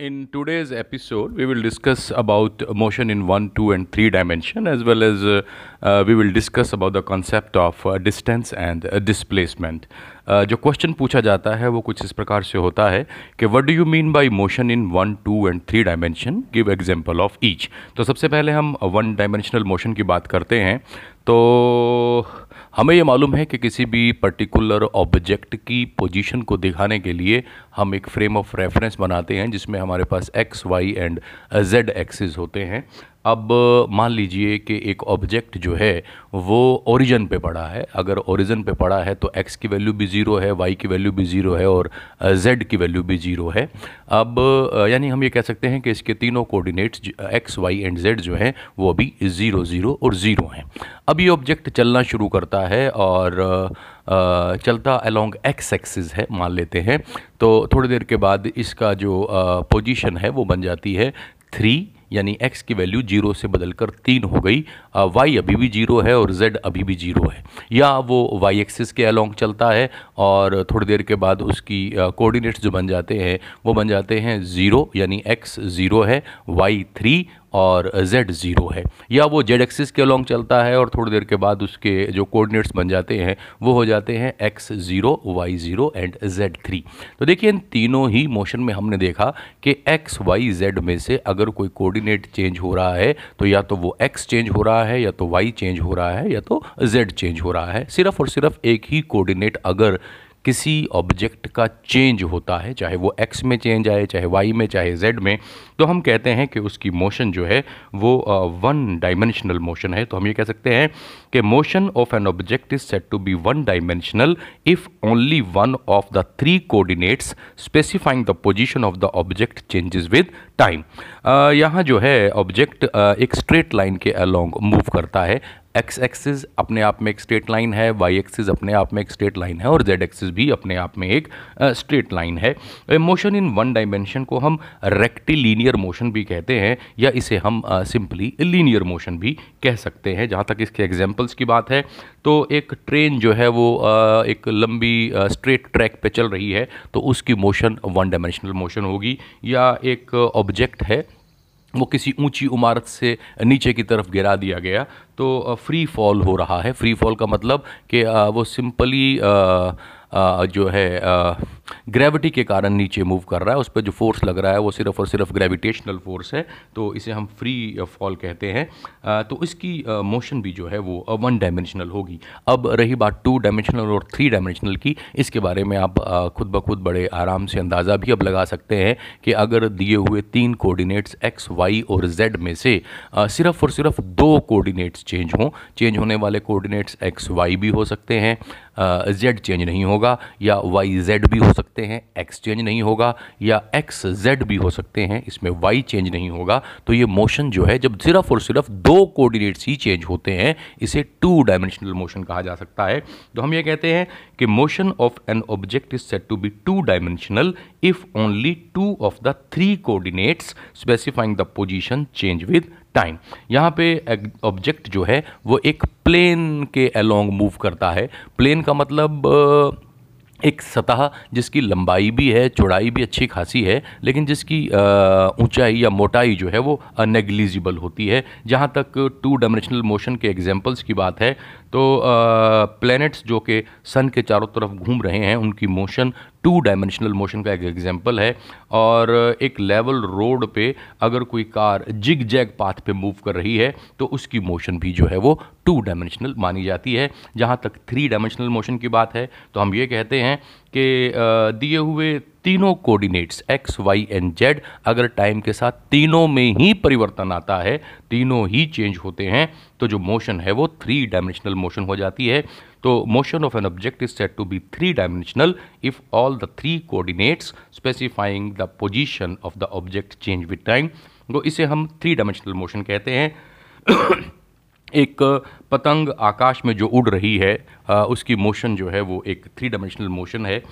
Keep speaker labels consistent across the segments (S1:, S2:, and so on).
S1: In today's episode, we will discuss about motion in one, two, and three dimension, as well as uh, uh, we will discuss about the concept of uh, distance and uh, displacement. Uh, जो question पूछा जाता है वो कुछ इस प्रकार से होता है कि what do you mean by motion in one two and three dimension give example of each तो सबसे पहले हम वन डायमेंशनल मोशन की बात करते हैं तो हमें ये मालूम है कि किसी भी पर्टिकुलर ऑब्जेक्ट की पोजीशन को दिखाने के लिए हम एक फ्रेम ऑफ़ रेफरेंस बनाते हैं, जिसमें हमारे पास X Y and Z axis होते हैं। अब, मान लीजिए कि एक ऑब्जेक्ट जो है, वो ओरिजिन पे पड़ा है। अगर ओरिजिन पे पड़ा है तो एक्स की वैल्यू भी ज़ीरो है वाई की वैल्यू भी ज़ीरो है और जेड की वैल्यू भी ज़ीरो है। अब यानी हम ये कह सकते हैं कि इसके तीनों coordinates X Y and Z जो हैं, वो अभी ज़ीरो ज़ीरो और ज़ीरो हैं। अब ये ऑब्जेक्ट चलना शुरू करता है और चलता अलोंग एक्स एक्सिस है, मान लेते हैं। तो थोड़ी देर के बाद इसका जो पोजीशन है, वो बन जाती है थ्री यानी x की वैल्यू ज़ीरो से बदलकर तीन हो गई। y अभी भी ज़ीरो है और z अभी भी ज़ीरो है। या वो y एक्सिस के अलोंग चलता है और थोड़ी देर के बाद उसकी कोऑर्डिनेट्स जो बन जाते हैं, वो बन जाते हैं ज़ीरो यानी x ज़ीरो है, y थ्री और z ज़ीरो है। या वो z एक्सिस के अलोंग चलता है और थोड़ी देर के बाद उसके जो कोऑर्डिनेट्स बन जाते हैं, वो हो जाते हैं x zero Y zero and z three तो देखिए, इन तीनों ही मोशन में हमने देखा कि x, y, z में से अगर कोई कोऑर्डिनेट चेंज हो रहा है तो या तो वो x चेंज हो रहा है, या तो y चेंज हो रहा है, या तो z चेंज हो रहा है। सिर्फ़ और सिर्फ़ एक ही कोऑर्डिनेट अगर किसी ऑब्जेक्ट का चेंज होता है, चाहे वो एक्स में चेंज आए, चाहे वाई में, चाहे जेड में तो हम कहते हैं कि उसकी मोशन जो है, वो वन डायमेंशनल मोशन है। तो हम ये कह सकते हैं कि motion of an object is set to be one dimensional if only one of the three coordinates specifying the position of the object changes with time यहाँ जो है ऑब्जेक्ट एक स्ट्रेट लाइन के अलोंग मूव करता है। X axis अपने आप में एक स्ट्रेट लाइन है वाई एक्सिस अपने आप में एक स्ट्रेट लाइन है और जेड एक्सिस भी अपने आप में एक स्ट्रेट लाइन है। मोशन इन वन डायमेंशन को हम रेक्टिलीनियर मोशन भी कहते हैं या इसे हम सिंपली लीनियर मोशन भी कह सकते हैं। जहाँ तक इसके एग्जाम्पल्स की बात है तो एक ट्रेन जो है वो आ, एक लंबी स्ट्रेट ट्रैक पे चल रही है तो उसकी मोशन वन डायमेंशनल मोशन होगी या एक ऑब्जेक्ट है वो किसी ऊँची इमारत से नीचे की तरफ़ गिरा दिया गया तो फ्री फॉल हो रहा है। फ्री फॉल का मतलब कि वो सिंपली जो है ग्रेविटी के कारण नीचे मूव कर रहा है। उस पर जो फोर्स लग रहा है वो सिर्फ़ और सिर्फ़ ग्रेविटेशनल फोर्स है तो इसे हम फ्री फॉल कहते हैं। तो इसकी मोशन भी जो है वो वन डायमेंशनल होगी। अब रही बात टू डायमेंशनल और थ्री डायमेंशनल की, इसके बारे में आप खुद ब खुद बड़े आराम से अंदाज़ा भी अब लगा सकते हैं कि अगर दिए हुए तीन कोऑर्डिनेट्स एक्स वाई और जेड में से सिर्फ़ और सिर्फ़ दो कोऑर्डिनेट्स चेंज हों। चेंज होने वाले कोऑर्डिनेट्स एक्स वाई भी हो सकते हैं। जेड चेंज नहीं होगा या वाई जेड भी हो सकते हैं। एक्स चेंज नहीं होगा या एक्स जेड भी हो सकते हैं। इसमें वाई चेंज नहीं होगा। तो ये मोशन जो है, जब सिर्फ़ और सिर्फ़ दो कोऑर्डिनेट्स ही चेंज होते हैं, इसे टू डायमेंशनल मोशन कहा जा सकता है। तो हम ये कहते हैं कि motion of an object is set to be two dimensional if only two of the three coordinates specifying the position change with time. यहाँ पे ऑब्जेक्ट जो है, वो एक प्लेन के अलोंग मूव करता है। प्लेन का मतलब एक सतह जिसकी लंबाई भी है, चौड़ाई भी अच्छी खासी है, लेकिन जिसकी ऊंचाई या मोटाई जो है, वो अनेग्लिजिबल होती है। जहाँ तक टू डायमेंशनल मोशन के एग्जांपल्स की बात है तो प्लैनेट्स जो कि सन के चारों तरफ़ घूम रहे हैं, उनकी मोशन टू डायमेंशनल मोशन का एक एग्जांपल है। और एक लेवल रोड पे अगर कोई कार जिग जैग पाथ पे मूव कर रही है तो उसकी मोशन भी जो है वो टू डायमेंशनल मानी जाती है। जहाँ तक थ्री डायमेंशनल मोशन की बात है तो हम ये कहते हैं कि दिए हुए तीनों coordinates X Y and Z अगर टाइम के साथ तीनों में ही परिवर्तन आता है, तीनों ही चेंज होते हैं तो जो मोशन है वो थ्री डायमेंशनल मोशन हो जाती है। तो motion of an object is set to be three dimensional if all the three coordinates specifying the position of the object change with time तो इसे हम थ्री डायमेंशनल मोशन कहते हैं। एक पतंग आकाश में जो उड़ रही है आ, उसकी मोशन जो है वो एक थ्री डायमेंशनल मोशन है।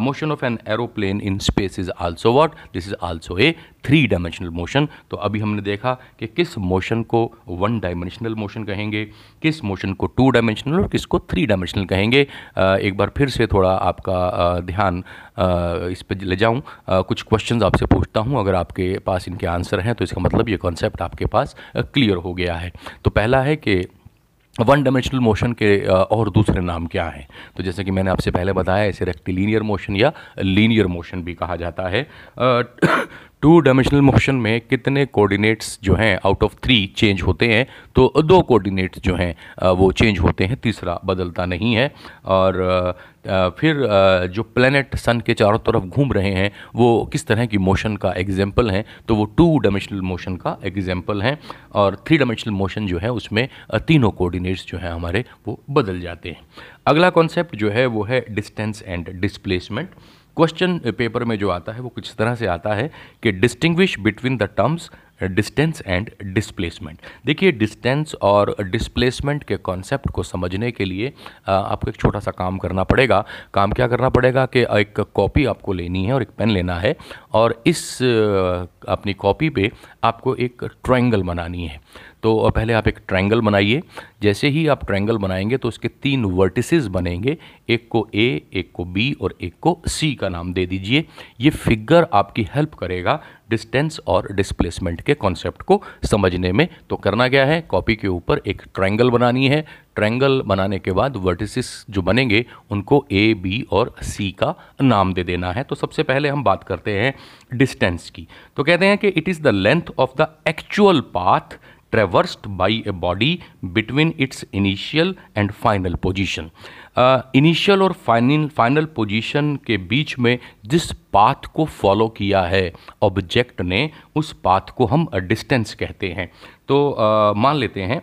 S1: Motion of an aeroplane in space is also what this is also a three dimensional motion तो अभी हमने देखा कि किस मोशन को वन डायमेंशनल मोशन कहेंगे किस मोशन को टू डायमेंशनल और किसको थ्री डायमेंशनल कहेंगे। आ, एक बार फिर से थोड़ा आपका ध्यान इस पर ले जाऊँ। कुछ क्वेश्चंस आपसे पूछता हूँ, अगर आपके पास इनके आंसर हैं तो इसका मतलब ये कॉन्सेप्ट आपके पास क्लियर हो गया है। तो पहला है कि वन डायमेंशनल मोशन के और दूसरे नाम क्या हैं? तो जैसे कि मैंने आपसे पहले बताया, इसे रेक्टिलीनियर मोशन या लीनियर मोशन भी कहा जाता है। टू डायमेंशनल मोशन में कितने कोऑर्डिनेट्स जो हैं आउट ऑफ़ थ्री चेंज होते हैं तो दो कोऑर्डिनेट्स जो हैं वो चेंज होते हैं, तीसरा बदलता नहीं है, और फिर जो प्लेनेट सन के चारों तरफ़ घूम रहे हैं, वो किस तरह की मोशन का एग्ज़ाम्पल हैं तो वो टू डायमेंशनल मोशन का एग्ज़ाम्पल हैं, और थ्री डायमेंशनल मोशन जो है, उसमें तीनों कोऑर्डिनेट्स जो हैं हमारे, वो बदल जाते हैं। अगला कॉन्सेप्ट जो है, वो है distance and displacement question paper में जो आता है, वो कुछ तरह से आता है कि distinguish between the terms distance and displacement देखिए डिस्टेंस और डिस्प्लेसमेंट के कॉन्सेप्ट को समझने के लिए आपको एक छोटा सा काम करना पड़ेगा। काम क्या करना पड़ेगा कि एक कॉपी आपको लेनी है और एक पेन लेना है और इस अपनी कॉपी पे आपको एक ट्रायंगल बनानी है। तो पहले आप एक ट्रायंगल बनाइए। जैसे ही आप ट्रायंगल बनाएँगे तो उसके तीन वर्टिसेस बनेंगे। एक को ए एक को बी और एक को सी का नाम दे दीजिए। ये फिगर आपकी हेल्प करेगा डिस्टेंस और डिस्प्लेसमेंट के कॉन्सेप्ट को समझने में। तो करना क्या है? कॉपी के ऊपर एक ट्रायंगल बनानी है। ट्रायंगल बनाने के बाद वर्टिसेस जो बनेंगे, उनको ए बी और सी का नाम दे देना है। तो सबसे पहले हम बात करते हैं डिस्टेंस की। तो कहते हैं कि it is the length of the actual path traversed by a body between its initial and final position. Initial और फाइनल फाइनल पोजीशन के बीच में जिस पाथ को फॉलो किया है ऑब्जेक्ट ने उस पाथ को हम डिस्टेंस कहते हैं तो uh, मान लेते हैं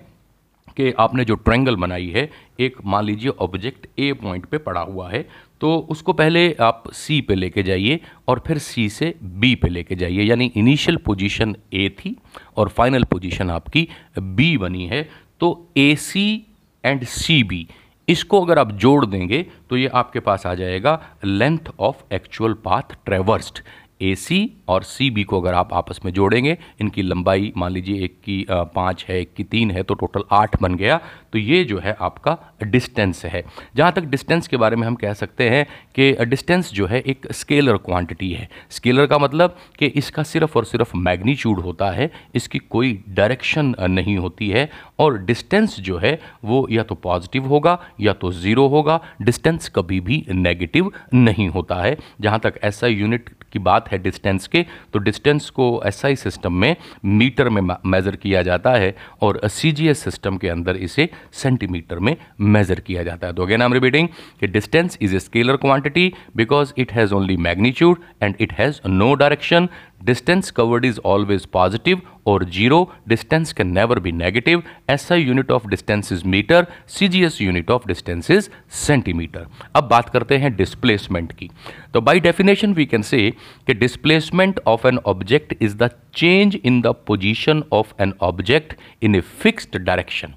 S1: कि आपने जो ट्रायंगल बनाई है एक मान लीजिए ऑब्जेक्ट ए पॉइंट पे पड़ा हुआ है तो उसको पहले आप सी पे लेके जाइए और फिर सी से बी पे लेके जाइए, यानी इनिशियल पोजीशन ए थी और फाइनल पोजीशन आपकी बी बनी है। तो A C and C B इसको अगर आप जोड़ देंगे तो ये आपके पास आ जाएगा length of actual path traversed A C और सी बी को अगर आप आपस में जोड़ेंगे, इनकी लंबाई मान लीजिए एक की पाँच है, एक की तीन है तो टोटल आठ बन गया। तो ये जो है आपका डिस्टेंस है। जहाँ तक डिस्टेंस के बारे में हम कह सकते हैं कि डिस्टेंस जो है एक स्केलर क्वांटिटी है। स्केलर का मतलब कि इसका सिर्फ़ और सिर्फ़ मैग्नीट्यूड होता है, इसकी कोई डायरेक्शन नहीं होती है और डिस्टेंस जो है वो या तो पॉजिटिव होगा या तो ज़ीरो होगा। डिस्टेंस कभी भी नेगेटिव नहीं होता है। जहाँ तक ऐसा यूनिट की बात है डिस्टेंस के तो डिस्टेंस को एसआई सिस्टम में मीटर में मेज़र किया जाता है और सीजीएस सिस्टम के अंदर इसे सेंटीमीटर में मेज़र किया जाता है। तो अगेन आई एम रिपीटिंग कि distance is a scalar quantity because it has only magnitude and it has no direction distance covered is always positive और zero distance can never be negative S I unit of distance is metre C G S unit of distance is centimetre अब बात करते हैं displacement की। तो by definition we can say कि displacement of an object is the change in the position of an object in a fixed direction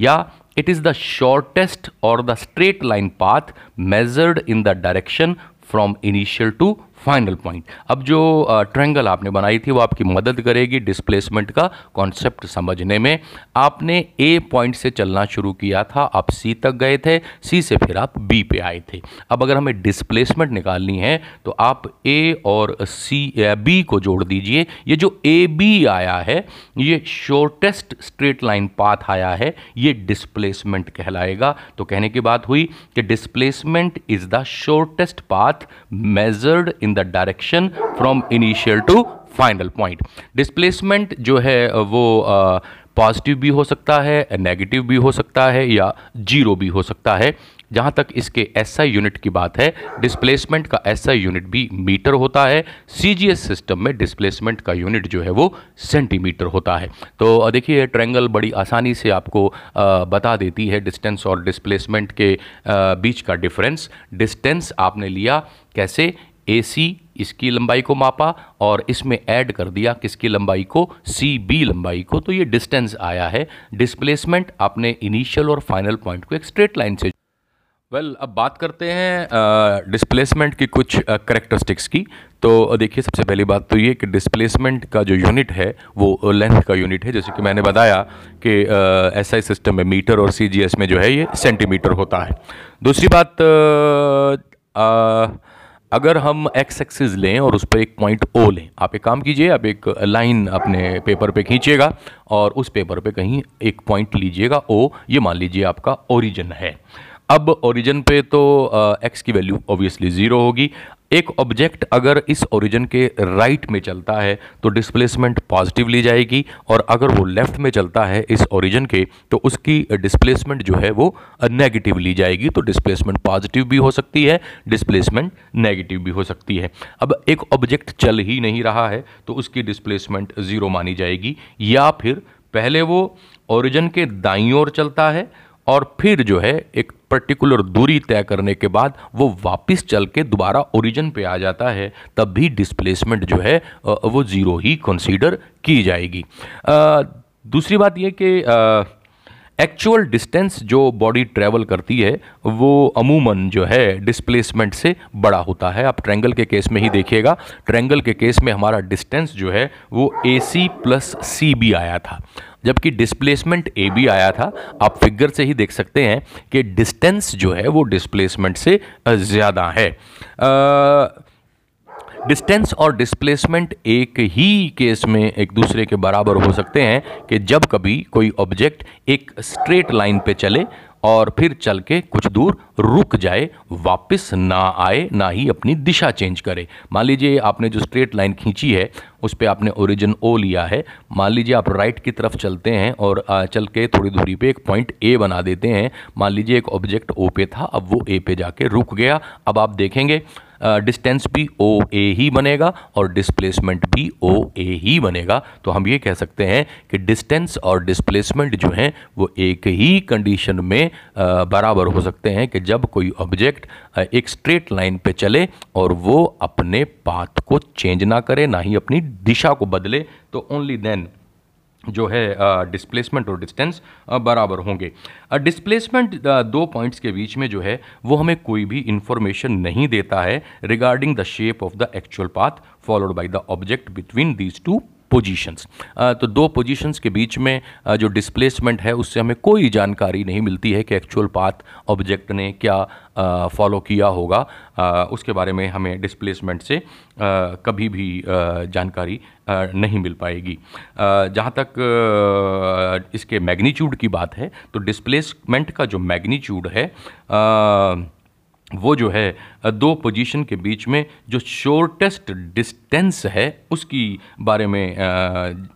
S1: या it is the shortest और the straight line path measured in the direction from initial to final point. अब जो triangle आपने बनाई थी वो आपकी मदद करेगी डिस्प्लेसमेंट का कॉन्सेप्ट समझने में। आपने ए पॉइंट से चलना शुरू किया था, आप सी तक गए थे सी से फिर आप बी पे आए थे। अब अगर हमें डिस्प्लेसमेंट निकालनी है तो आप ए और सी बी को जोड़ दीजिए। ये जो ए बी आया है, ये शॉर्टेस्ट स्ट्रेट लाइन पाथ आया है, ये डिस्प्लेसमेंट कहलाएगा। तो कहने की बात हुई कि displacement is the shortest path measured in the direction from initial to final point. Displacement जो है, वो पॉजिटिव भी हो सकता है, नेगेटिव भी हो सकता है या ज़ीरो भी हो सकता है। जहाँ तक इसके एसआई यूनिट की बात है, डिस्प्लेसमेंट का एसआई यूनिट भी मीटर होता है। सीजीएस सिस्टम में डिस्प्लेसमेंट का यूनिट जो है, वो सेंटीमीटर होता है। तो देखिए ट्रैंगल बड़ी आसानी से आपको बता देती है डिस्टेंस और डिस्प्लेसमेंट के बीच का डिफरेंस। डिस्टेंस आपने लिया कैसे? ए सी इसकी लंबाई को मापा और इसमें ऐड कर दिया किसकी लंबाई को? सी बी लंबाई को। तो ये डिस्टेंस आया है। डिस्प्लेसमेंट आपने इनिशियल और फाइनल पॉइंट को एक स्ट्रेट लाइन से वेल well, अब बात करते हैं डिस्प्लेसमेंट की कुछ करेक्टरिस्टिक्स की। तो देखिए सबसे पहली बात तो ये कि डिस्प्लेसमेंट का जो यूनिट है वो लेंथ का यूनिट है। जैसे कि मैंने बताया कि एस आई सिस्टम में मीटर और सी जी एस में जो है ये सेंटीमीटर होता है। दूसरी बात आ, अगर हम एक्स एक्सिस लें और उस पर एक पॉइंट ओ लें, आप एक काम कीजिए, आप एक लाइन अपने पेपर पे खींचिएगा और उस पेपर पे कहीं एक पॉइंट लीजिएगा ओ ये मान लीजिए आपका ओरिजिन है। अब ओरिजिन पे तो एक्स की वैल्यू ऑब्वियसली ज़ीरो होगी। एक ऑब्जेक्ट अगर इस ओरिजिन के राइट में चलता है तो डिस्प्लेसमेंट पॉजिटिव ली जाएगी, और अगर वो लेफ़्ट में चलता है इस ओरिजिन के तो उसकी डिस्प्लेसमेंट जो है वो नेगेटिव ली जाएगी तो डिस्प्लेसमेंट पॉजिटिव भी हो सकती है डिस्प्लेसमेंट नेगेटिव भी हो सकती है। अब एक ऑब्जेक्ट चल ही नहीं रहा है तो उसकी डिस्प्लेसमेंट ज़ीरो मानी जाएगी, या फिर पहले वो ओरिजिन के दाई ओर चलता है और फिर जो है, एक पर्टिकुलर दूरी तय करने के बाद वो वापस चल के दोबारा ओरिजिन पे आ जाता है तब भी डिस्प्लेसमेंट जो है वो ज़ीरो ही कंसीडर की जाएगी। दूसरी बात यह कि एक्चुअल डिस्टेंस जो बॉडी ट्रैवल करती है, वो अमूमन जो है डिस्प्लेसमेंट से बड़ा होता है। आप ट्रैंगल के केस में ही देखिएगा। ट्रैंगल के केस में हमारा डिस्टेंस जो है, वो A C plus C B आया था। जबकि डिस्प्लेसमेंट ए बी आया था, आप फिगर से ही देख सकते हैं कि डिस्टेंस जो है, वो डिस्प्लेसमेंट से ज़्यादा है। डिस्टेंस और डिस्प्लेसमेंट एक ही केस में एक दूसरे के बराबर हो सकते हैं कि जब कभी कोई ऑब्जेक्ट एक स्ट्रेट लाइन पे चले और फिर चल के कुछ दूर रुक जाए, वापस ना आए, ना ही अपनी दिशा चेंज करे। मान लीजिए आपने जो स्ट्रेट लाइन खींची है, उस पर आपने ओरिजिन ओ लिया है। मान लीजिए आप राइट की तरफ़ चलते हैं और चल के थोड़ी दूरी पे एक पॉइंट ए बना देते हैं। मान लीजिए एक ऑब्जेक्ट ओ पे था, अब वो ए पे जाके रुक गया। अब आप देखेंगे डिस्टेंस भी ओ ए ही बनेगा और डिस्प्लेसमेंट भी ओ ए ही बनेगा। तो हम ये कह सकते हैं कि डिस्टेंस और डिस्प्लेसमेंट जो हैं, वो एक ही कंडीशन में बराबर हो सकते हैं कि जब कोई ऑब्जेक्ट एक स्ट्रेट लाइन पे चले और वो अपने पाथ को चेंज ना करे, ना ही अपनी दिशा को बदले तो ओनली देन जो है डिस्प्लेसमेंट और डिस्टेंस बराबर होंगे। डिस्प्लेसमेंट दो पॉइंट्स के बीच में जो है, वो हमें कोई भी इंफॉर्मेशन नहीं देता है regarding the shape of the actual path followed by the object between these two positions तो दो पोजीशंस के बीच में जो डिस्प्लेसमेंट है, उससे हमें कोई जानकारी नहीं मिलती है कि एक्चुअल पाथ ऑब्जेक्ट ने क्या फॉलो किया होगा। उसके बारे में हमें डिस्प्लेसमेंट से कभी भी जानकारी नहीं मिल पाएगी। जहाँ तक इसके मैग्नीट्यूड की बात है तो डिस्प्लेसमेंट का जो मैग्नीट्यूड है वो जो है दो पोजीशन के बीच में जो शॉर्टेस्ट डिस्टेंस है, उसकी बारे में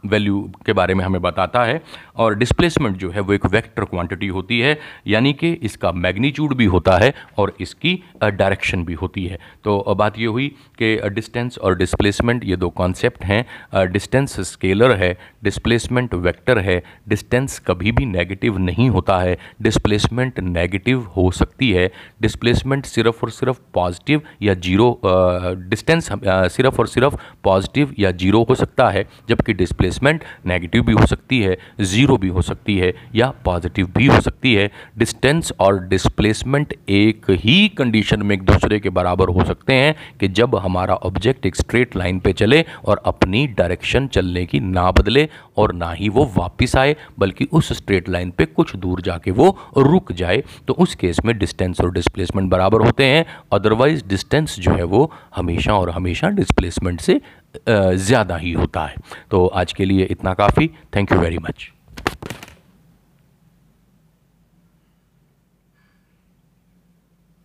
S1: वैल्यू के बारे में हमें बताता है। और डिस्प्लेसमेंट जो है, वो एक वेक्टर क्वांटिटी होती है, यानी कि इसका मैग्नीट्यूड भी होता है और इसकी डायरेक्शन भी होती है। तो बात ये हुई कि डिस्टेंस और डिस्प्लेसमेंट ये दो कॉन्सेप्ट हैं। डिस्टेंस स्केलर है डिस्प्लेसमेंट वेक्टर है। डिस्टेंस कभी भी नेगेटिव नहीं होता है। डिस्प्लेसमेंट नेगेटिव हो सकती है। डिस्प्लेसमेंट सिर्फ़ और सिर्फ़ पॉजिटिव या ज़ीरो डिस्टेंस सिर्फ़ और सिर्फ़ पॉजिटिव या ज़ीरो हो सकता है, जबकि डिस्प्लेसमेंट नेगेटिव भी हो सकती है, ज़ीरो भी हो सकती है या पॉजिटिव भी हो सकती है। डिस्टेंस और डिस्प्लेसमेंट एक ही कंडीशन में एक दूसरे के बराबर हो सकते हैं कि जब हमारा ऑब्जेक्ट एक स्ट्रेट लाइन पे चले और अपनी डायरेक्शन चलने की ना बदले और ना ही वो वापस आए, बल्कि उस स्ट्रेट लाइन पे कुछ दूर जाके वो रुक जाए तो उस केस में डिस्टेंस और डिस्प्लेसमेंट बराबर होते हैं। अदरवाइज़ डिस्टेंस जो है वो हमेशा और हमेशा डिस्प्लेसमेंट से ज़्यादा ही होता है। तो आज के लिए इतना काफ़ी। Thank you very much